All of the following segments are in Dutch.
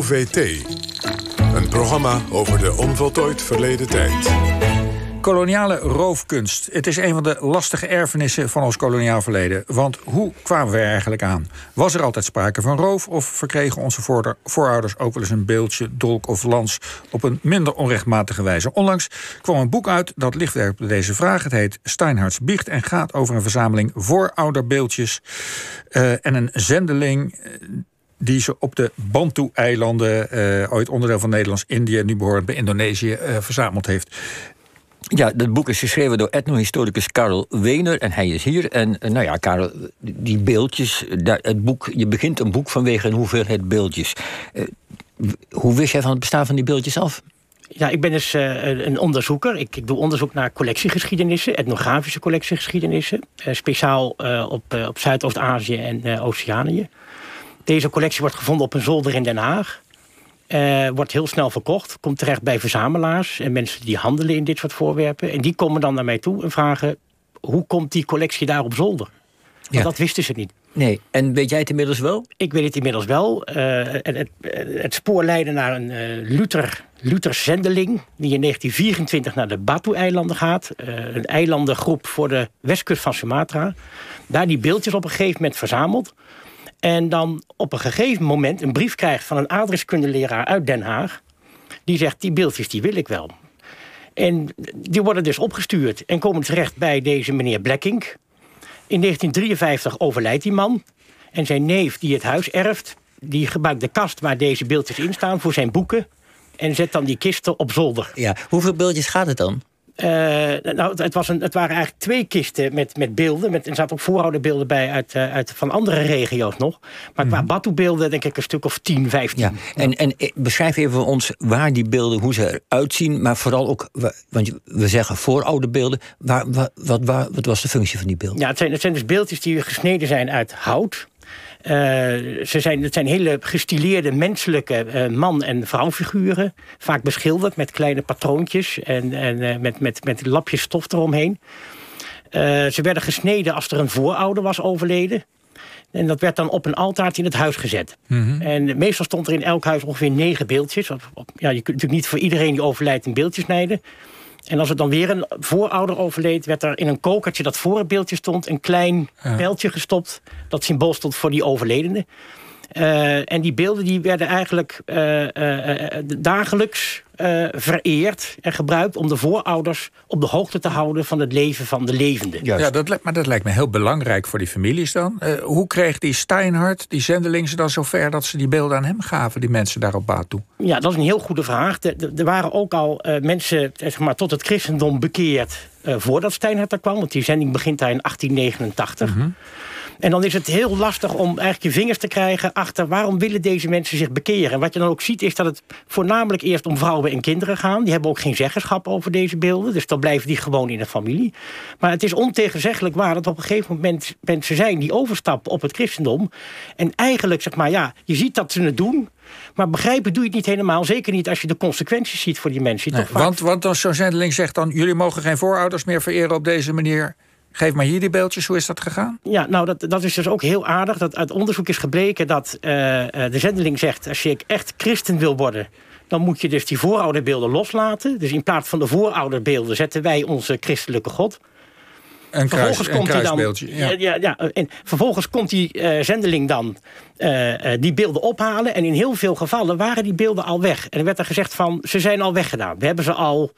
OVT. Een programma over de onvoltooid verleden tijd. Koloniale roofkunst. Het is een van de lastige erfenissen van ons koloniaal verleden. Want hoe kwamen we er eigenlijk aan? Was er altijd sprake van roof of verkregen onze voorouders ook wel eens een beeldje, dolk of lans op een minder onrechtmatige wijze? Onlangs kwam een boek uit dat licht werpt op deze vraag. Het heet Steinhards Biecht en gaat over een verzameling voorouderbeeldjes uh, en een zendeling eh, die ze op de Bantu-eilanden, uh, ooit onderdeel van Nederlands-Indië, nu behorend bij Indonesië, uh, verzameld heeft. Ja, dat boek is geschreven door etnohistoricus Karel Wener en hij is hier. En eh, nou ja, Karel, die beeldjes, het boek, je begint een boek vanwege een hoeveelheid beeldjes. Uh, hoe wist jij van het bestaan van die beeldjes af? Ja, ik ben dus uh, een onderzoeker. Ik, ik, doe onderzoek naar collectiegeschiedenissen, etnografische collectiegeschiedenissen. Uh, speciaal uh, op, op Zuidoost-Azië en Oceanië. Deze collectie wordt gevonden op een zolder in Den Haag. Uh, wordt heel snel verkocht, komt terecht bij verzamelaars en mensen die handelen in dit soort voorwerpen. En die komen dan naar mij toe en vragen: hoe komt die collectie daar op zolder? Want ja. dat wisten ze niet. Nee, en weet jij het inmiddels wel? Ik weet het inmiddels wel. Uh, het, het, spoor leidde naar een uh, Luther, Luther zendeling... die in 1924 naar de Batu-eilanden gaat. Uh, een eilandengroep voor de westkust van Sumatra. Daar die beeldjes op een gegeven moment verzameld. En dan op een gegeven moment een brief krijgt van een adreskundeleraar uit Den Haag. Die zegt, die beeldjes die wil ik wel. En die worden dus opgestuurd en komen terecht bij deze meneer Blacking. In 1953 overlijdt die man. En zijn neef die het huis erft, die gebruikt de kast waar deze beeldjes in staan voor zijn boeken. En zet dan die kisten op zolder. Ja, hoeveel beeldjes gaat het dan? Uh, nou, het, was een, het waren eigenlijk twee kisten met, met beelden. Met, er zaten ook voorouderbeelden bij uit, uh, uit, van andere regio's nog. Maar qua mm -hmm. Batu-beelden denk ik een stuk of 10, 15. Ja. En, en beschrijf even voor ons waar die beelden, hoe ze eruit zien. Maar vooral ook, want we zeggen voorouderbeelden. Waar, wat, wat, wat was de functie van die beelden? Ja, het zijn, het zijn dus beeldjes die gesneden zijn uit hout. Uh, ze zijn, het zijn hele gestileerde menselijke uh, man- en vrouwfiguren. Vaak beschilderd met kleine patroontjes en, en uh, met, met, met lapjes stof eromheen. ze werden gesneden als er een voorouder was overleden. En dat werd dan op een altaartje in het huis gezet. Mm -hmm. En meestal stond er in elk huis ongeveer negen beeldjes. Ja, je kunt natuurlijk niet voor iedereen die overlijdt een beeldje snijden. En als er dan weer een voorouder overleed... werd er in een kokertje dat voor het beeldje stond... een klein pijltje gestopt. Dat symbool stond voor die overledene. Uh, en die beelden die werden eigenlijk uh, uh, dagelijks vereerd en gebruikt... om de voorouders op de hoogte te houden van het leven van de levenden. Ja, dat, maar dat lijkt me heel belangrijk voor die families dan. hoe kreeg die Steinhardt, die zendeling, ze dan zover... dat ze die beelden aan hem gaven, die mensen daar op baat toe? Ja, dat is een heel goede vraag. Er waren ook al mensen zeg maar, tot het christendom bekeerd... voordat Steinhardt er kwam, want die zending begint daar in 1889... Mm -hmm. En dan is het heel lastig om eigenlijk je vingers te krijgen achter waarom willen deze mensen zich bekeren. En wat je dan ook ziet is dat het voornamelijk eerst om vrouwen en kinderen gaan. Die hebben ook geen zeggenschap over deze beelden. Dus dan blijven die gewoon in de familie. Maar het is ontegenzeggelijk waar dat op een gegeven moment mensen zijn die overstappen op het christendom. En eigenlijk zeg maar ja, je ziet dat ze het doen. Maar begrijpen doe je het niet helemaal. Zeker niet als je de consequenties ziet voor die mensen. Nee, want, want als zo'n zendeling zegt dan... jullie mogen geen voorouders meer vereren op deze manier... Geef maar hier die beeldjes, hoe is dat gegaan? Ja, nou, dat, dat is dus ook heel aardig. Dat uit onderzoek is gebleken dat uh, de zendeling zegt... als je echt christen wil worden, dan moet je dus die voorouderbeelden loslaten. Dus in plaats van de voorouderbeelden zetten wij onze christelijke God. Een, kruis, vervolgens komt een kruisbeeldje. Dan, ja. Ja, ja, en vervolgens komt die uh, zendeling dan uh, die beelden ophalen. En in heel veel gevallen waren die beelden al weg. En er werd er gezegd van, ze zijn al weggedaan. We hebben ze al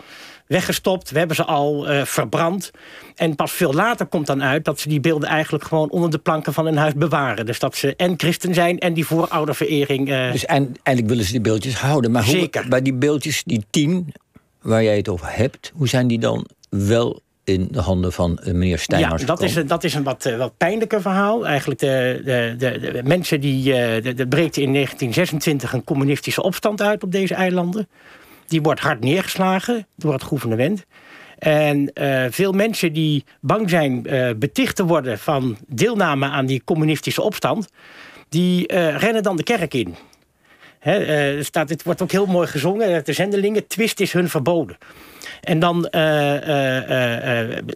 weggestopt. We hebben ze al uh, verbrand. En pas veel later komt dan uit dat ze die beelden eigenlijk gewoon onder de planken van hun huis bewaren. Dus dat ze en christen zijn en die voorouderverering. Uh... Dus en, eigenlijk willen ze die beeldjes houden. Maar hoe, Zeker. bij die beeldjes, die tien waar jij het over hebt, hoe zijn die dan wel in de handen van meneer Steinmars Ja, dat is, een, dat is een wat, uh, wat pijnlijker verhaal. Eigenlijk de, de, de, de mensen die... Er breekt in 1926 een communistische opstand uit op deze eilanden. Die wordt hard neergeslagen door het gouvernement. En uh, veel mensen die bang zijn uh, beticht te worden van deelname aan die communistische opstand, die uh, rennen dan de kerk in. He, staat, het wordt ook heel mooi gezongen. De zendelingen, twist is hun verboden. En dan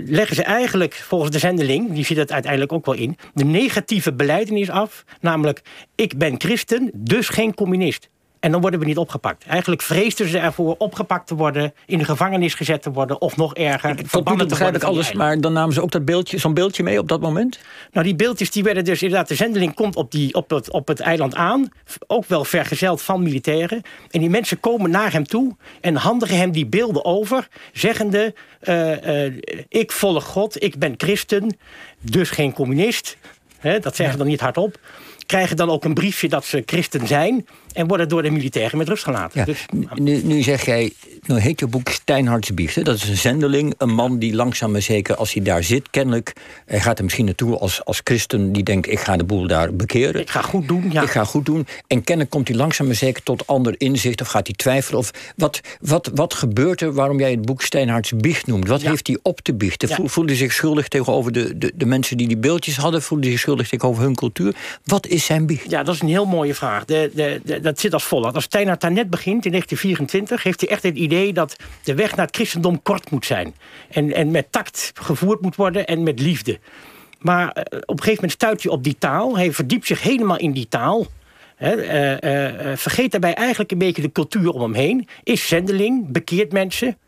leggen ze eigenlijk volgens de zendeling, die zit het uiteindelijk ook wel in, de negatieve beleidenis af. Namelijk, ik ben christen, dus geen communist. En dan worden we niet opgepakt. Eigenlijk vreesden ze ervoor opgepakt te worden, in de gevangenis gezet te worden of nog erger. Tot nu begrijp ik alles, maar dan namen ze ook dat beeldje, zo'n beeldje mee op dat moment? Nou, die beeldjes die werden dus inderdaad, de zendeling komt op, die, op, het, op het eiland aan, ook wel vergezeld van militairen. En die mensen komen naar hem toe en handigen hem die beelden over, zeggende: uh, uh, Ik volg God, ik ben christen, dus geen communist. He, dat zeggen ja. dan niet hardop krijgen dan ook een briefje dat ze christen zijn en worden door de militairen met rust gelaten. Ja, dus, nu, nu zeg jij, nou heet je boek Steinhards Biechten. Dat is een zendeling, een man die langzaam maar zeker, als hij daar zit, kennelijk, hij gaat er misschien naartoe als, als christen die denkt, ik ga de boel daar bekeren. Ik ga goed doen, ja. Ik ga goed doen. En kennelijk komt hij langzaam maar zeker tot ander inzicht, of gaat hij twijfelen. Of wat, wat, wat gebeurt er waarom jij het boek Steinhards Biecht noemt? Wat ja. heeft hij op te biechten? Ja. Voelde hij zich schuldig tegenover de, de, de mensen die die beeldjes hadden? Voelde hij zich schuldig tegenover hun cultuur? Wat is zijn biecht? Ja, dat is een heel mooie vraag. De, de, de, dat zit als volgt. Als Steinhard daar net begint in 1924, heeft hij echt het idee dat de weg naar het christendom kort moet zijn. En, en met tact gevoerd moet worden en met liefde. Maar uh, op een gegeven moment stuit hij op die taal. Hij verdiept zich helemaal in die taal. He, uh, uh, vergeet daarbij eigenlijk een beetje de cultuur om hem heen. Is zendeling, bekeert mensen.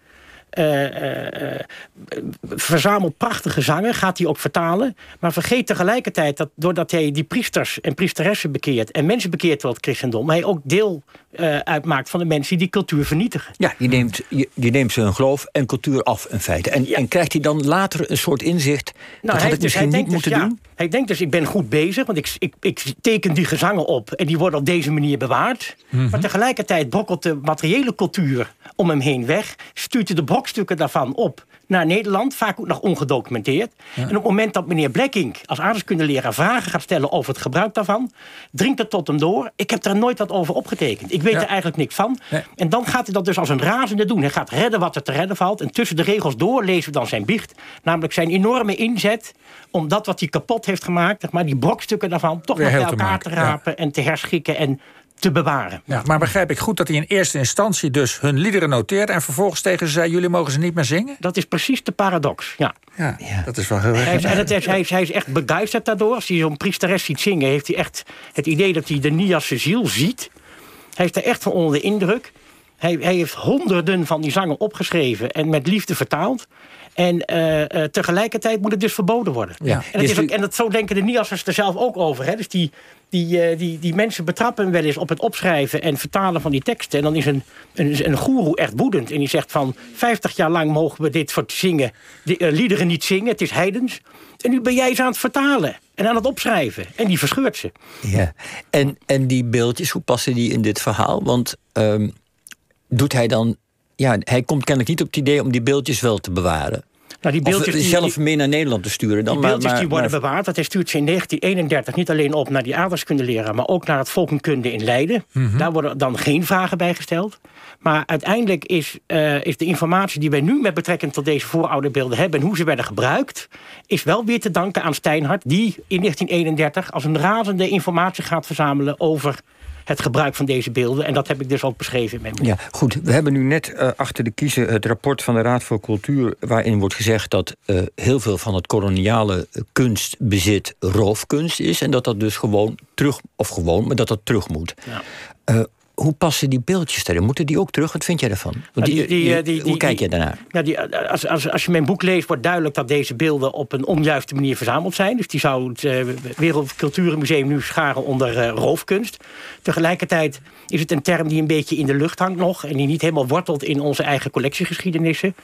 Verzamelt prachtige zangen, gaat hij ook vertalen. Maar vergeet tegelijkertijd dat doordat hij die priesters en priesteressen bekeert... en mensen bekeert tot het christendom... hij ook deel uh, uitmaakt van de mensen die die cultuur vernietigen. Ja, je neemt, je, je neemt ze hun geloof en cultuur af in feite. En, ja. en krijgt hij dan later een soort inzicht... Nou, dat had ik misschien niet moeten dus, doen? Ja, hij denkt dus, ik ben goed bezig... want ik, ik, ik teken die gezangen op en die worden op deze manier bewaard. Mm -hmm. Maar tegelijkertijd brokkelt de materiële cultuur om hem heen weg... stuurt hij de brokstukken daarvan op naar Nederland, vaak ook nog ongedocumenteerd. Ja. En op het moment dat meneer Blekking als aardrijkskundeleraar vragen gaat stellen over het gebruik daarvan, dringt het tot hem door. Ik heb er nooit wat over opgetekend. Ik weet ja. er eigenlijk niks van. Nee. En dan gaat hij dat dus als een razende doen. Hij gaat redden wat er te redden valt. En tussen de regels door lezen we dan zijn biecht. Namelijk zijn enorme inzet om dat wat hij kapot heeft gemaakt, maar die brokstukken daarvan, toch nog bij elkaar te, te rapen ja. en te herschikken en te bewaren. Ja, maar begrijp ik goed dat hij in eerste instantie dus hun liederen noteert... en vervolgens tegen ze zei, jullie mogen ze niet meer zingen? Dat is precies de paradox, ja. Ja, ja. dat is wel heel erg. Hij, en het is, hij, is, hij is echt begeisterd daardoor. Als hij zo'n priesteres ziet zingen... heeft hij echt het idee dat hij de Niasse ziel ziet. Hij is er echt van onder de indruk. Hij, hij heeft honderden van die zangen opgeschreven... en met liefde vertaald. En uh, uh, tegelijkertijd moet het dus verboden worden. Ja. En, het is ook, en dat, zo denken de Niassers er zelf ook over. Hè? Dus die, die, uh, die, die mensen betrappen wel eens op het opschrijven en vertalen van die teksten. En dan is een, een, een goeroe echt woedend. En die zegt van 50 jaar lang mogen we dit voor zingen, die, liederen niet zingen. Het is heidens. En nu ben jij ze aan het vertalen en aan het opschrijven. En die verscheurt ze. Ja. En, en die beeldjes, hoe passen die in dit verhaal? Want um, doet hij dan ja, hij komt kennelijk niet op het idee om die beeldjes wel te bewaren. Nou, die beeldjes of zelf die, meer naar Nederland te sturen. Dan die beeldjes maar, maar, die worden maar, bewaard. Dat hij stuurt ze in 1931 niet alleen op naar die aardrijkskundeleraar... maar ook naar het volkenkunde in Leiden. Mm -hmm. Daar worden dan geen vragen bij gesteld. Maar uiteindelijk is, uh, is de informatie die wij nu met betrekking tot deze voorouderbeelden hebben... en hoe ze werden gebruikt, is wel weer te danken aan Steinhart... die in 1931 als een razende informatie gaat verzamelen over het gebruik van deze beelden. En dat heb ik dus ook beschreven in mijn boek. Ja, goed. We hebben nu net uh, achter de kiezen het rapport van de Raad voor Cultuur... waarin wordt gezegd dat uh, heel veel van het koloniale kunstbezit roofkunst is... en dat dat dus gewoon terug, of gewoon, maar dat dat terug moet. Ja. Hoe passen die beeldjes daarin? Moeten die ook terug? Wat vind jij daarvan? Want die, die, die, hoe kijk je daarnaar? Ja, die, als, als, als je mijn boek leest, wordt duidelijk dat deze beelden op een onjuiste manier verzameld zijn. Dus die zou het uh, Wereldculturenmuseum nu scharen onder uh, roofkunst. Tegelijkertijd is het een term die een beetje in de lucht hangt nog en die niet helemaal wortelt in onze eigen collectiegeschiedenissen.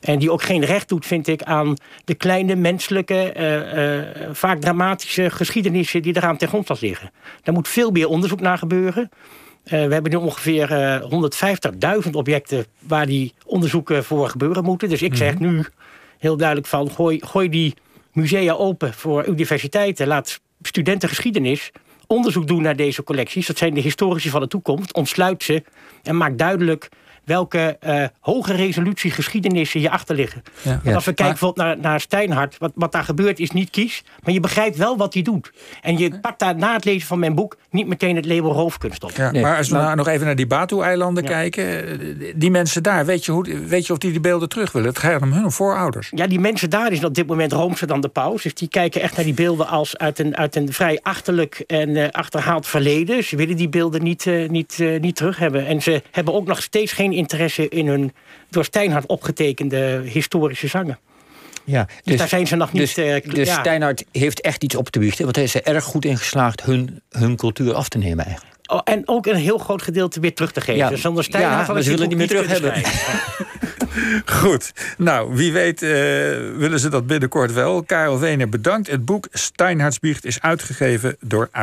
En die ook geen recht doet, vind ik, aan de kleine menselijke, uh, uh, vaak dramatische geschiedenissen die eraan ten grondslag liggen. Daar moet veel meer onderzoek naar gebeuren. Uh, we hebben nu ongeveer uh, 150.000 objecten waar die onderzoeken voor gebeuren moeten. Dus ik zeg nu heel duidelijk van gooi, gooi die musea open voor universiteiten. Laat studenten geschiedenis onderzoek doen naar deze collecties. Dat zijn de historici van de toekomst. Ontsluit ze en maak duidelijk welke eh, hoge resolutie geschiedenissen je achterliggen. Ja. Want als we kijken bijvoorbeeld naar, naar Steinhardt, wat, wat daar gebeurt is niet kies, maar je begrijpt wel wat hij doet. En je pakt daar na het lezen van mijn boek niet meteen het label roofkunst op. Ja, Nee, maar als we maar- nou nog even naar die Batu-eilanden Ja. kijken. eh, Die mensen daar, weet je, hoe, weet je of die die beelden terug willen? Het gaat om hun voorouders. Ja, die mensen daar is op dit moment roomser dan de paus. Dus die kijken echt naar die beelden als uit een, uit een vrij achterlijk en eh, achterhaald verleden. Ze willen die beelden niet, eh, niet, eh, niet terug hebben. En ze hebben ook nog steeds geen interesse in hun door Steinhardt opgetekende historische zangen. Ja, Dus, daar zijn ze nog niet... Dus, eh, dus ja. Steinhardt heeft echt iets op te biechten. Want hij is er erg goed in geslaagd hun, hun cultuur af te nemen eigenlijk. Oh, en ook een heel groot gedeelte weer terug te geven. Ja, Dus Zonder Steinhardt ja, willen boek niet meer terug schrijven. Goed. Nou, wie weet eh, willen ze dat binnenkort wel. Karel Wener bedankt. Het boek Steinhardsbiecht is uitgegeven door